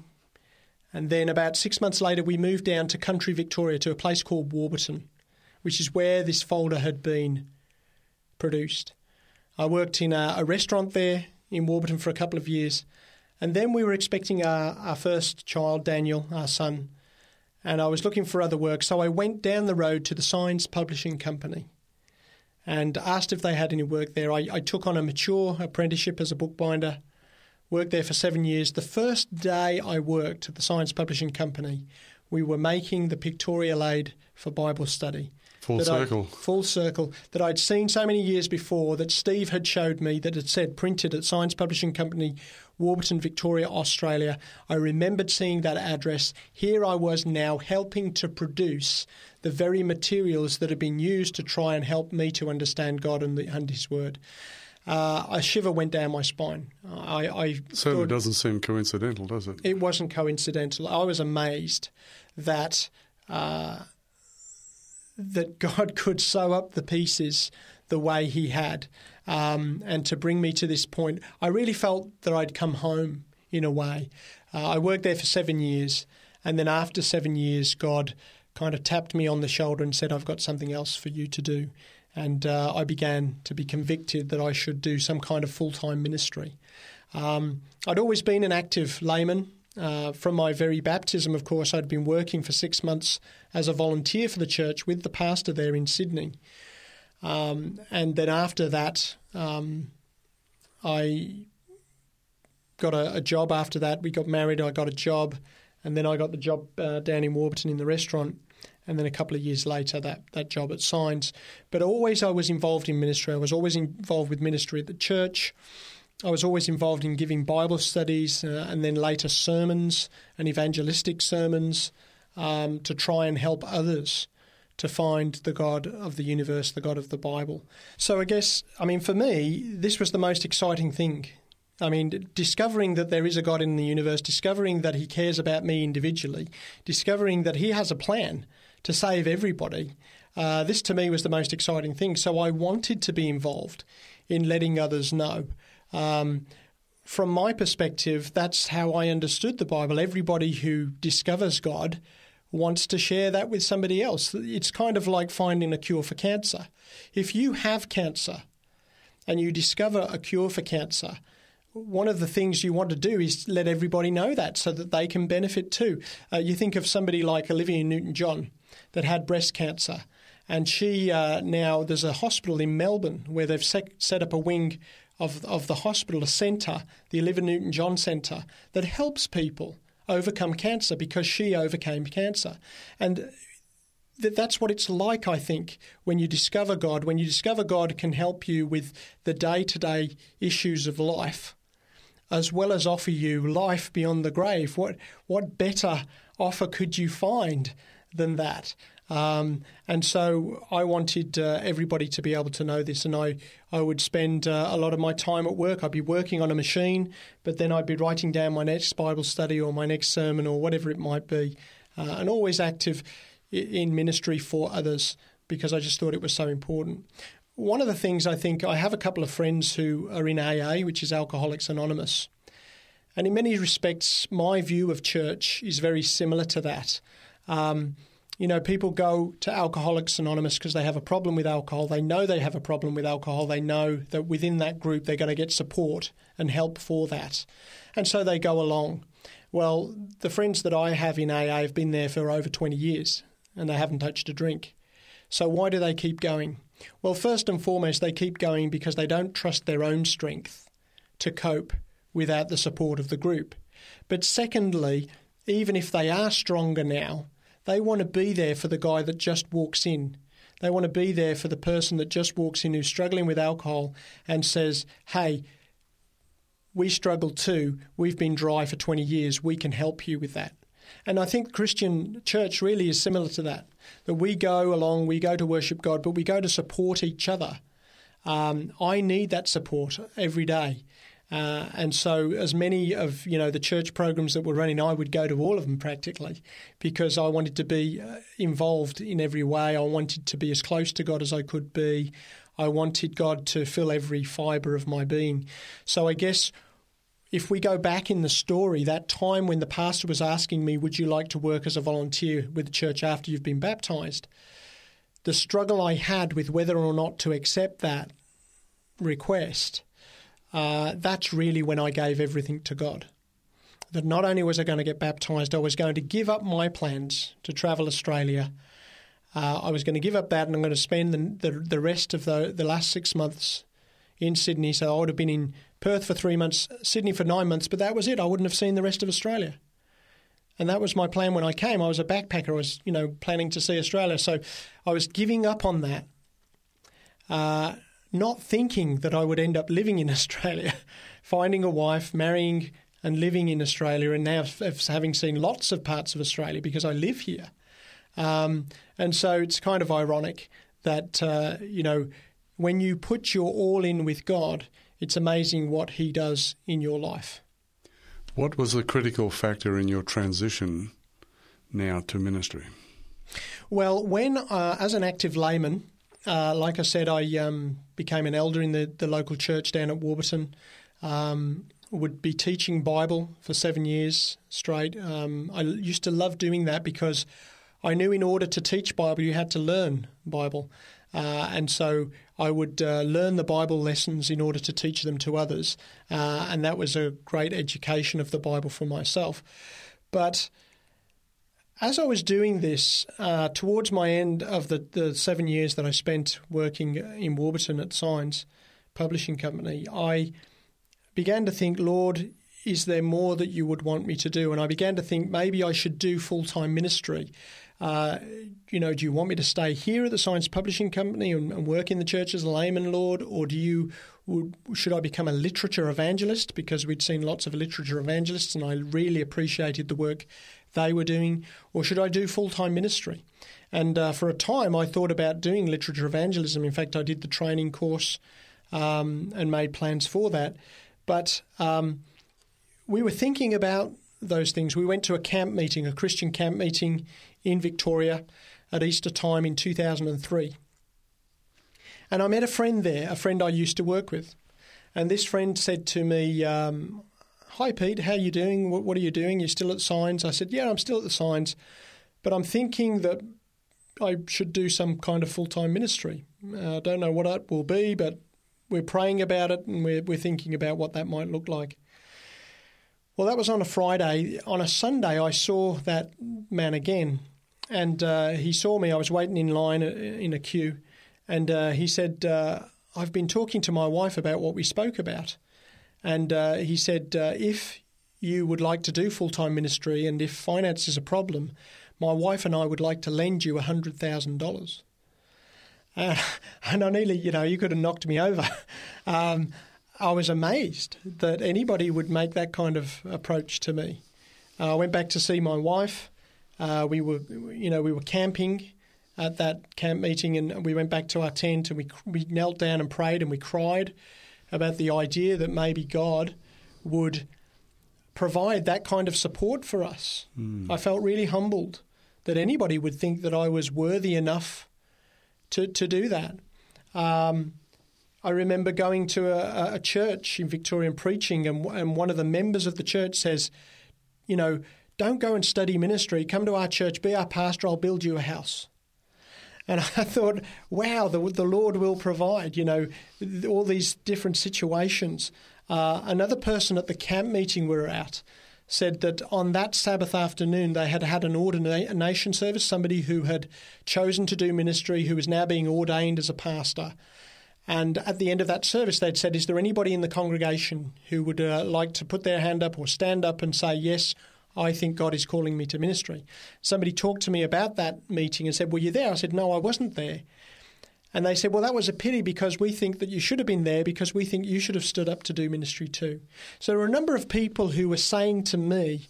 And then about six months later, we moved down to country Victoria to a place called Warburton, which is where this folder had been produced. I worked in a, a restaurant there in Warburton for a couple of years. And then we were expecting our, our first child, Daniel, our son. And I was looking for other work. So I went down the road to the Signs Publishing Company and asked if they had any work there. I, I took on a mature apprenticeship as a bookbinder, worked there for seven years. The first day I worked at the Signs Publishing Company, we were making the pictorial aid for Bible study. Full circle. I, full circle. That I'd seen so many years before that Steve had showed me that it said printed at Signs Publishing Company, Warburton, Victoria, Australia. I remembered seeing that address. Here I was now helping to produce the very materials that had been used to try and help me to understand God and, the, and His Word. Uh, a shiver went down my spine. I, I certainly doesn't seem coincidental, does it? It wasn't coincidental. I was amazed that. Uh, that God could sew up the pieces the way He had, um, and to bring me to this point. I really felt that I'd come home in a way. Uh, I worked there for seven years, and then after seven years, God kind of tapped me on the shoulder and said, I've got something else for you to do. And uh, I began to be convicted that I should do some kind of full time ministry. Um, I'd always been an active layman. Uh, from my very baptism, of course, I'd been working for six months as a volunteer for the church with the pastor there in Sydney. Um, and then after that, um, I got a, a, job after that. We got married, I got a job, and then I got the job uh, down in Warburton in the restaurant. And then a couple of years later, that, that job at Signs. But always I was involved in ministry. I was always involved with ministry at the church. I was always involved in giving Bible studies uh, and then later sermons and evangelistic sermons um, to try and help others to find the God of the universe, the God of the Bible. So I guess, I mean, for me, this was the most exciting thing. I mean, discovering that there is a God in the universe, discovering that He cares about me individually, discovering that He has a plan to save everybody. Uh, this to me was the most exciting thing. So I wanted to be involved in letting others know. Um, from my perspective, that's how I understood the Bible. Everybody who discovers God wants to share that with somebody else. It's kind of like finding a cure for cancer. If you have cancer and you discover a cure for cancer, one of the things you want to do is let everybody know that so that they can benefit too. Uh, you think of somebody like Olivia Newton John that had breast cancer. And she uh, now, there's a hospital in Melbourne where they've set, set up a wing of, of the hospital, a centre, the Olivia Newton John Centre, that helps people overcome cancer because she overcame cancer. And th- that's what it's like, I think, when you discover God. When you discover God can help you with the day to day issues of life, as well as offer you life beyond the grave. What, what better offer could you find than that? Um, and so I wanted uh, everybody to be able to know this, and I, I would spend uh, a lot of my time at work. I'd be working on a machine, but then I'd be writing down my next Bible study or my next sermon or whatever it might be, uh, and always active in ministry for others because I just thought it was so important. One of the things I think I have a couple of friends who are in AA, which is Alcoholics Anonymous. And in many respects, my view of church is very similar to that. Um, you know, people go to Alcoholics Anonymous because they have a problem with alcohol. They know they have a problem with alcohol. They know that within that group they're going to get support and help for that. And so they go along. Well, the friends that I have in AA have been there for over 20 years and they haven't touched a drink. So why do they keep going? Well, first and foremost, they keep going because they don't trust their own strength to cope without the support of the group. But secondly, even if they are stronger now, they want to be there for the guy that just walks in. They want to be there for the person that just walks in who's struggling with alcohol and says, Hey, we struggle too. We've been dry for 20 years. We can help you with that. And I think Christian church really is similar to that. That we go along, we go to worship God, but we go to support each other. Um, I need that support every day. Uh, and so, as many of you know the church programs that were running, I would go to all of them practically, because I wanted to be uh, involved in every way. I wanted to be as close to God as I could be. I wanted God to fill every fibre of my being. So, I guess if we go back in the story, that time when the pastor was asking me, Would you like to work as a volunteer with the church after you've been baptized? The struggle I had with whether or not to accept that request, uh, that's really when I gave everything to God. That not only was I going to get baptized, I was going to give up my plans to travel Australia. Uh, I was going to give up that and I'm going to spend the, the, the rest of the, the last six months in Sydney. So I would have been in Perth for three months, Sydney for nine months, but that was it. I wouldn't have seen the rest of Australia. And that was my plan when I came. I was a backpacker. I was, you know, planning to see Australia. So I was giving up on that, uh, not thinking that I would end up living in Australia, finding a wife, marrying and living in Australia, and now having seen lots of parts of Australia because I live here. Um, and so it's kind of ironic that, uh, you know, when you put your all in with God, it's amazing what He does in your life. What was the critical factor in your transition now to ministry? Well, when, uh, as an active layman, uh, like I said, I um, became an elder in the, the local church down at Warburton. Um, would be teaching Bible for seven years straight. Um, I used to love doing that because I knew in order to teach Bible, you had to learn Bible. Uh, and so I would uh, learn the Bible lessons in order to teach them to others. Uh, and that was a great education of the Bible for myself. But as I was doing this, uh, towards my end of the, the seven years that I spent working in Warburton at Signs Publishing Company, I began to think, Lord, is there more that you would want me to do? And I began to think maybe I should do full time ministry. Uh, you know, do you want me to stay here at the Signs Publishing Company and, and, work in the church as a layman, Lord, or do you would, should I become a literature evangelist because we'd seen lots of literature evangelists and I really appreciated the work they were doing, or should I do full time ministry? And uh, for a time, I thought about doing literature evangelism. In fact, I did the training course um, and made plans for that. But um, we were thinking about those things. We went to a camp meeting, a Christian camp meeting in Victoria at Easter time in 2003. And I met a friend there, a friend I used to work with. And this friend said to me, um, Hi, Pete, how are you doing? What, what are you doing? You're still at Signs? I said, Yeah, I'm still at the Signs, but I'm thinking that I should do some kind of full time ministry. Uh, I don't know what it will be, but we're praying about it and we're, we're thinking about what that might look like. Well, that was on a Friday. On a Sunday, I saw that man again, and uh, he saw me. I was waiting in line uh, in a queue, and uh, he said, uh, "I've been talking to my wife about what we spoke about," and uh, he said, uh, "If you would like to do full time ministry, and if finance is a problem, my wife and I would like to lend you a hundred thousand dollars." and I nearly, you know, you could have knocked me over. Um, I was amazed that anybody would make that kind of approach to me. Uh, I went back to see my wife. Uh, we were, you know, we were camping at that camp meeting, and we went back to our tent and we we knelt down and prayed and we cried about the idea that maybe God would provide that kind of support for us. Mm. I felt really humbled that anybody would think that I was worthy enough to to do that. Um, I remember going to a, a church in Victoria and preaching, and, and one of the members of the church says, You know, don't go and study ministry. Come to our church, be our pastor, I'll build you a house. And I thought, wow, the, the Lord will provide, you know, all these different situations. Uh, another person at the camp meeting we were at said that on that Sabbath afternoon they had had an ordination service, somebody who had chosen to do ministry who was now being ordained as a pastor. And at the end of that service, they'd said, Is there anybody in the congregation who would uh, like to put their hand up or stand up and say, Yes, I think God is calling me to ministry. Somebody talked to me about that meeting and said, Were you there? I said, No, I wasn't there. And they said, Well, that was a pity because we think that you should have been there because we think you should have stood up to do ministry too. So there were a number of people who were saying to me,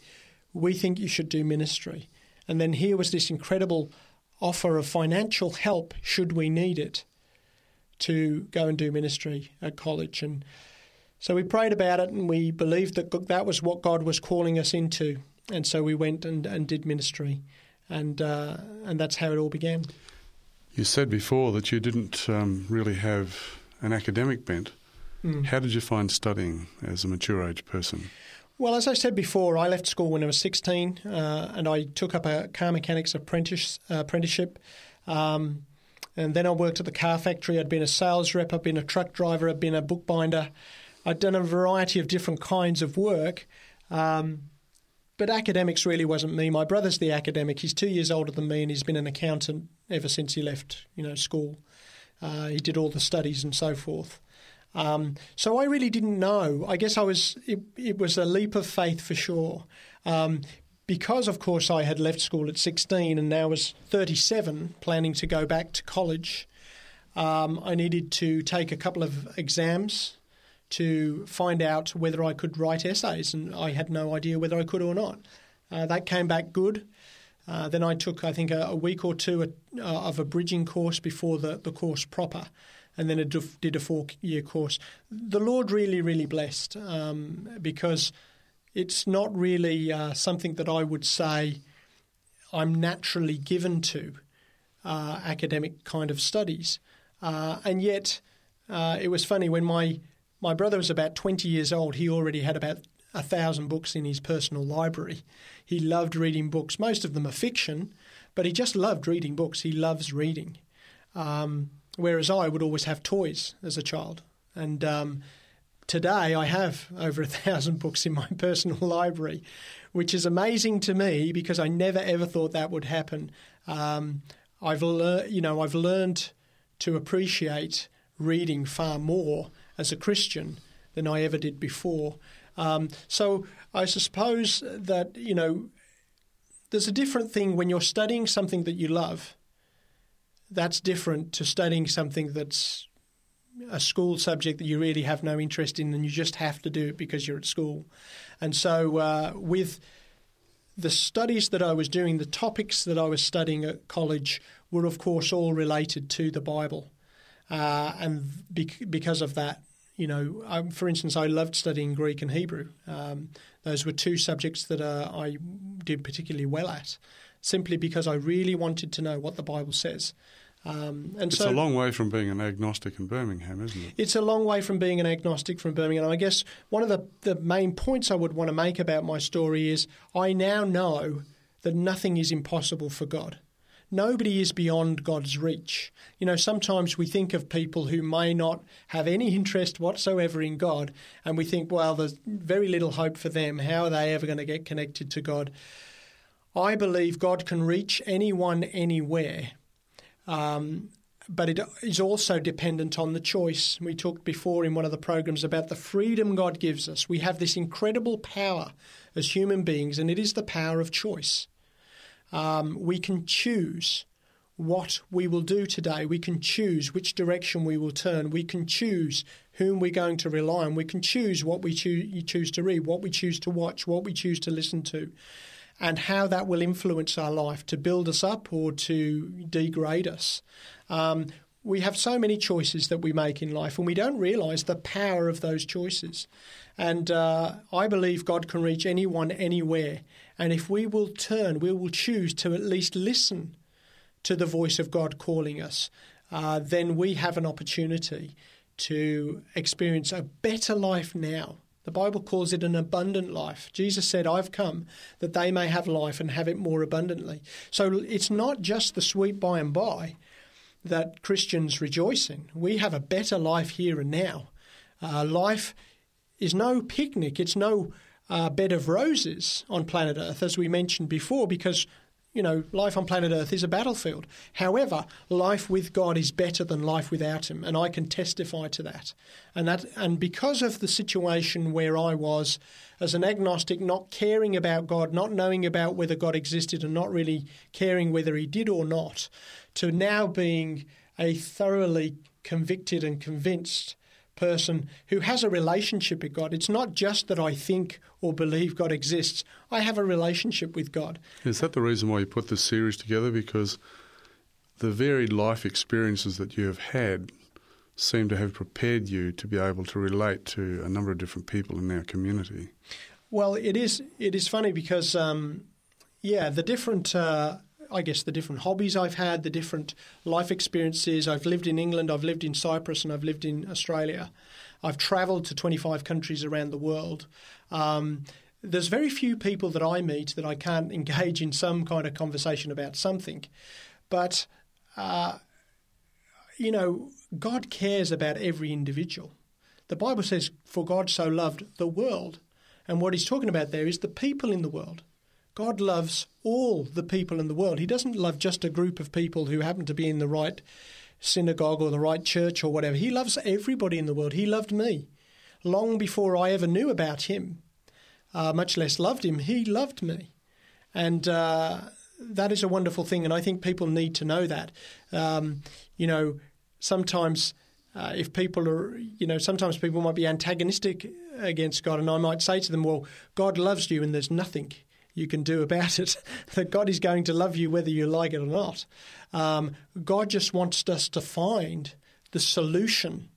We think you should do ministry. And then here was this incredible offer of financial help should we need it to go and do ministry at college. And so we prayed about it and we believed that that was what God was calling us into. And so we went and, and did ministry. And, uh, and that's how it all began. You said before that you didn't um, really have an academic bent. Mm. How did you find studying as a mature age person? Well, as I said before, I left school when I was 16 uh, and I took up a car mechanics apprentice, uh, apprenticeship. Um, and then I worked at the car factory. I'd been a sales rep, I'd been a truck driver, I'd been a bookbinder. I'd done a variety of different kinds of work. Um, but academics really wasn't me. My brother's the academic. He's two years older than me, and he's been an accountant ever since he left, you know, school. Uh, he did all the studies and so forth. Um, so I really didn't know. I guess I was. It, it was a leap of faith for sure, um, because of course I had left school at 16 and now was 37, planning to go back to college. Um, I needed to take a couple of exams to find out whether I could write essays, and I had no idea whether I could or not. Uh, that came back good. Uh, then I took, I think, a, a week or two uh, of a bridging course before the, the course proper, and then did a four year course. The Lord really, really blessed um, because it's not really uh, something that I would say I'm naturally given to uh, academic kind of studies. Uh, and yet, it was funny when my my brother was about 20 years old. He already had about a thousand books in his personal library. He loved reading books. Most of them are fiction, but he just loved reading books. He loves reading. Um, whereas I would always have toys as a child. And um, today I have over a thousand books in my personal library, which is amazing to me because I never ever thought that would happen. Um, I've you know, I've learned to appreciate reading far more as a Christian than I ever did before. Um, so I suppose that, you know, there's a different thing when you're studying something that you love. That's different to studying something that's a school subject that you really have no interest in and you just have to do it because you're at school. And so, uh, with the studies that I was doing, the topics that I was studying at college were, of course, all related to the Bible. Uh, and be- because of that, you know, I, for instance, I loved studying Greek and Hebrew. Um, those were two subjects that uh, I did particularly well at, simply because I really wanted to know what the Bible says. Um, and it's so, a long way from being an agnostic in Birmingham, isn't it? It's a long way from being an agnostic from Birmingham. I guess one of the, the main points I would want to make about my story is I now know that nothing is impossible for God nobody is beyond God's reach. You know, sometimes we think of people who may not have any interest whatsoever in God, and we think, well, there's very little hope for them. How are they ever going to get connected to God? I believe God can reach anyone anywhere. Um, but it is also dependent on the choice. We talked before in one of the programs about the freedom God gives us. We have this incredible power as human beings, and it is the power of choice um, we can choose what we will do today. We can choose which direction we will turn. We can choose whom we're going to rely on. We can choose what we choo- choose to read, what we choose to watch, what we choose to listen to, and how that will influence our life to build us up or to degrade us. Um, we have so many choices that we make in life, and we don't realize the power of those choices. And uh, I believe God can reach anyone anywhere. And if we will turn, we will choose to at least listen to the voice of God calling us, uh, then we have an opportunity to experience a better life now. The Bible calls it an abundant life. Jesus said, I've come that they may have life and have it more abundantly. So it's not just the sweet by and by that Christians rejoice in. We have a better life here and now. Uh, life is no picnic, it's no uh, bed of roses on planet Earth, as we mentioned before, because you know, life on planet Earth is a battlefield. However, life with God is better than life without Him, and I can testify to that. And that, and because of the situation where I was as an agnostic, not caring about God, not knowing about whether God existed, and not really caring whether He did or not, to now being a thoroughly convicted and convinced person who has a relationship with God. It's not just that I think or believe God exists, I have a relationship with God. Is that the reason why you put this series together? Because the varied life experiences that you have had seem to have prepared you to be able to relate to a number of different people in our community. Well, it is it is funny because um, yeah, the different uh, I guess the different hobbies I've had, the different life experiences. I've lived in England, I've lived in Cyprus, and I've lived in Australia. I've travelled to 25 countries around the world. Um, there's very few people that I meet that I can't engage in some kind of conversation about something. But, uh, you know, God cares about every individual. The Bible says, For God so loved the world. And what he's talking about there is the people in the world. God loves all the people in the world. He doesn't love just a group of people who happen to be in the right synagogue or the right church or whatever. He loves everybody in the world. He loved me long before I ever knew about him, uh, much less loved him. He loved me. And uh, that is a wonderful thing. And I think people need to know that. Um, you know, sometimes. Uh, if people are, you know, sometimes people might be antagonistic against God, and I might say to them, Well, God loves you, and there's nothing you can do about it. that God is going to love you whether you like it or not. Um, God just wants us to find the solution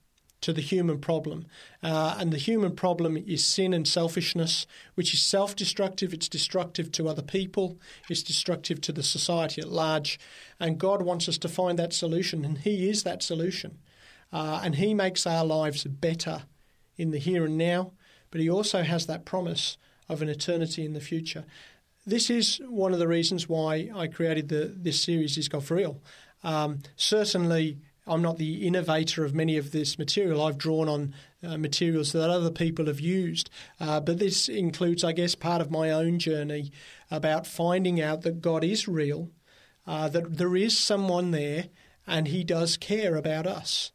to the human problem. Uh, and the human problem is sin and selfishness, which is self destructive, it's destructive to other people, it's destructive to the society at large. And God wants us to find that solution, and He is that solution. Uh, and He makes our lives better in the here and now, but He also has that promise of an eternity in the future. This is one of the reasons why I created the, this series, Is God for Real? Um, certainly, I'm not the innovator of many of this material. I've drawn on uh, materials that other people have used. Uh, but this includes, I guess, part of my own journey about finding out that God is real, uh, that there is someone there, and He does care about us.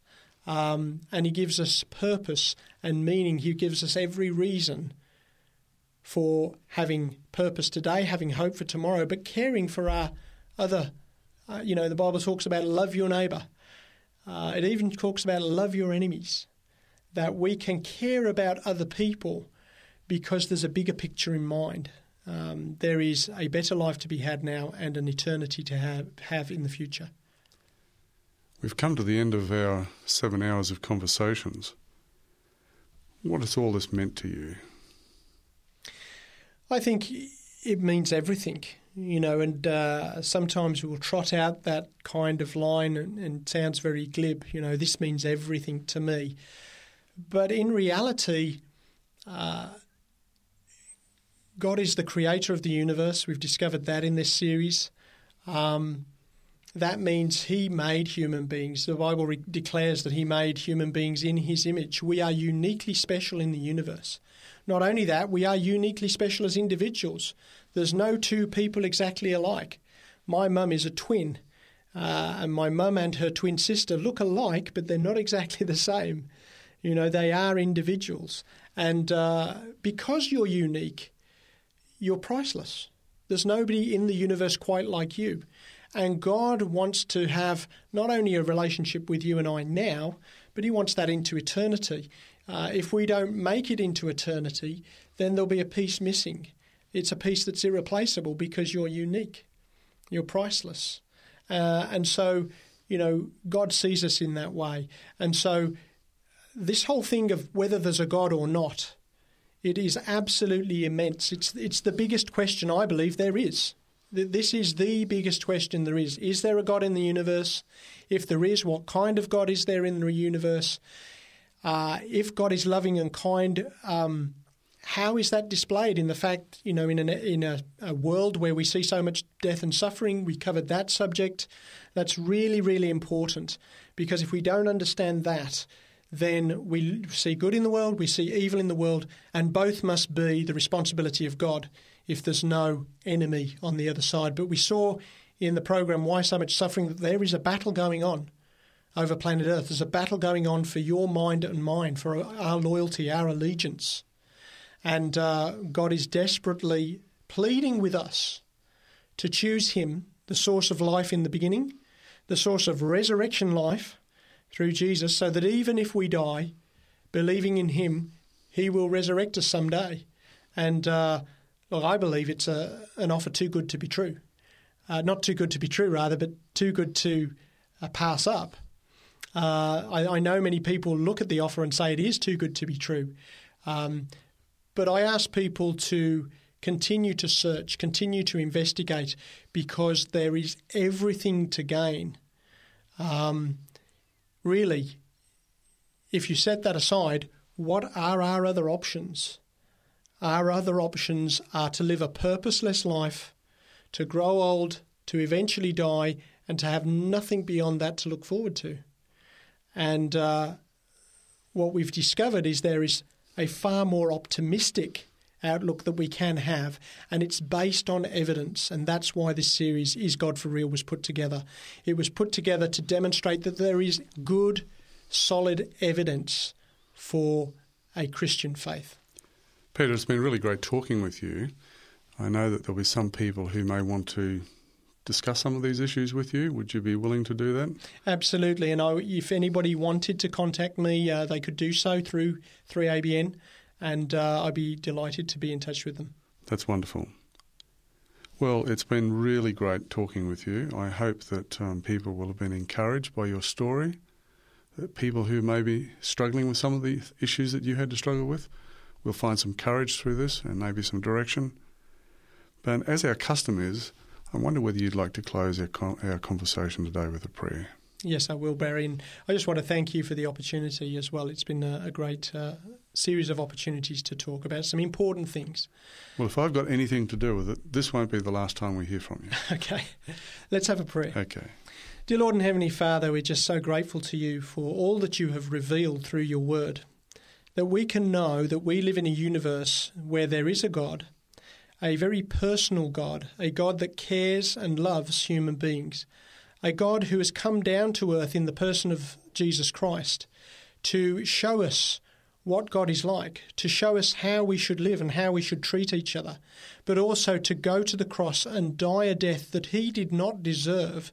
Um, and He gives us purpose and meaning. He gives us every reason for having purpose today, having hope for tomorrow, but caring for our other. Uh, you know, the Bible talks about love your neighbour. Uh, it even talks about love your enemies. That we can care about other people because there's a bigger picture in mind. Um, there is a better life to be had now and an eternity to have, have in the future. We've come to the end of our seven hours of conversations. What has all this meant to you? I think it means everything, you know, and uh, sometimes we'll trot out that kind of line and, and sounds very glib, you know, this means everything to me. But in reality, uh, God is the creator of the universe. We've discovered that in this series. Um, that means He made human beings. The Bible re- declares that He made human beings in His image. We are uniquely special in the universe. Not only that, we are uniquely special as individuals. There's no two people exactly alike. My mum is a twin, uh, and my mum and her twin sister look alike, but they're not exactly the same. You know, they are individuals. And uh, because you're unique, you're priceless. There's nobody in the universe quite like you. And God wants to have not only a relationship with you and I now, but He wants that into eternity. Uh, if we don't make it into eternity, then there'll be a piece missing. It's a piece that's irreplaceable because you're unique, you're priceless. Uh, and so, you know, God sees us in that way. And so, this whole thing of whether there's a God or not, it is absolutely immense. It's, it's the biggest question I believe there is. This is the biggest question there is. Is there a God in the universe? If there is, what kind of God is there in the universe? Uh, if God is loving and kind, um, how is that displayed in the fact, you know, in, an, in a, a, world where we see so much death and suffering? We covered that subject. That's really, really important because if we don't understand that, then we see good in the world, we see evil in the world, and both must be the responsibility of God if there's no enemy on the other side. But we saw in the program Why So Much Suffering that there is a battle going on over planet Earth. There's a battle going on for your mind and mine, for our loyalty, our allegiance. And uh, God is desperately pleading with us to choose Him, the source of life in the beginning, the source of resurrection life through Jesus, so that even if we die believing in Him, He will resurrect us someday. And uh, look, I believe it's a, an offer too good to be true. Uh, not too good to be true, rather, but too good to uh, pass up. Uh, I, I, know many people look at the offer and say it is too good to be true. Um, but I ask people to continue to search, continue to investigate, because there is everything to gain. Um, really, if you set that aside, what are our other options? Our other options are to live a purposeless life, to grow old, to eventually die, and to have nothing beyond that to look forward to. And uh, what we've discovered is there is a far more optimistic outlook that we can have, and it's based on evidence, and that's why this series is God for Real was put together. It was put together to demonstrate that there is good, solid evidence for a Christian faith. Peter, it's been really great talking with you. I know that there'll be some people who may want to discuss some of these issues with you. Would you be willing to do that? Absolutely. And I, if anybody wanted to contact me, uh, they could do so through 3ABN, and uh, I'd be delighted to be in touch with them. That's wonderful. Well, it's been really great talking with you. I hope that um, people will have been encouraged by your story, that people who may be struggling with some of the issues that you had to struggle with will find some courage through this and maybe some direction. But as our custom is, I wonder whether you'd like to close our, our conversation today with a prayer. Yes, I will, Barry. And I just want to thank you for the opportunity as well. It's been a, a great uh, series of opportunities to talk about some important things. Well, if I've got anything to do with it, this won't be the last time we hear from you. okay. Let's have a prayer. Okay. Dear Lord and Heavenly Father, we're just so grateful to you for all that you have revealed through your word. That we can know that we live in a universe where there is a God a very personal God, a God that cares and loves human beings, a God who has come down to earth in the person of Jesus Christ to show us what God is like, to show us how we should live and how we should treat each other, but also to go to the cross and die a death that he did not deserve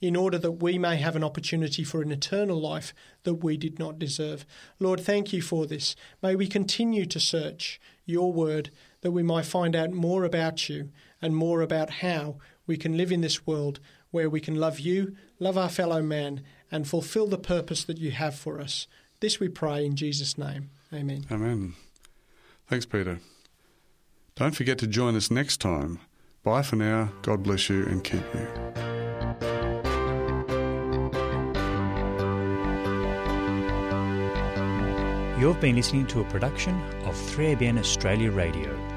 in order that we may have an opportunity for an eternal life that we did not deserve. Lord, thank you for this. May we continue to search your word that we might find out more about you and more about how we can live in this world where we can love you, love our fellow man, and fulfill the purpose that you have for us. This we pray in Jesus' name. Amen. Amen. Thanks, Peter. Don't forget to join us next time. Bye for now. God bless you and keep you. You've been listening to a production of 3ABN Australia Radio.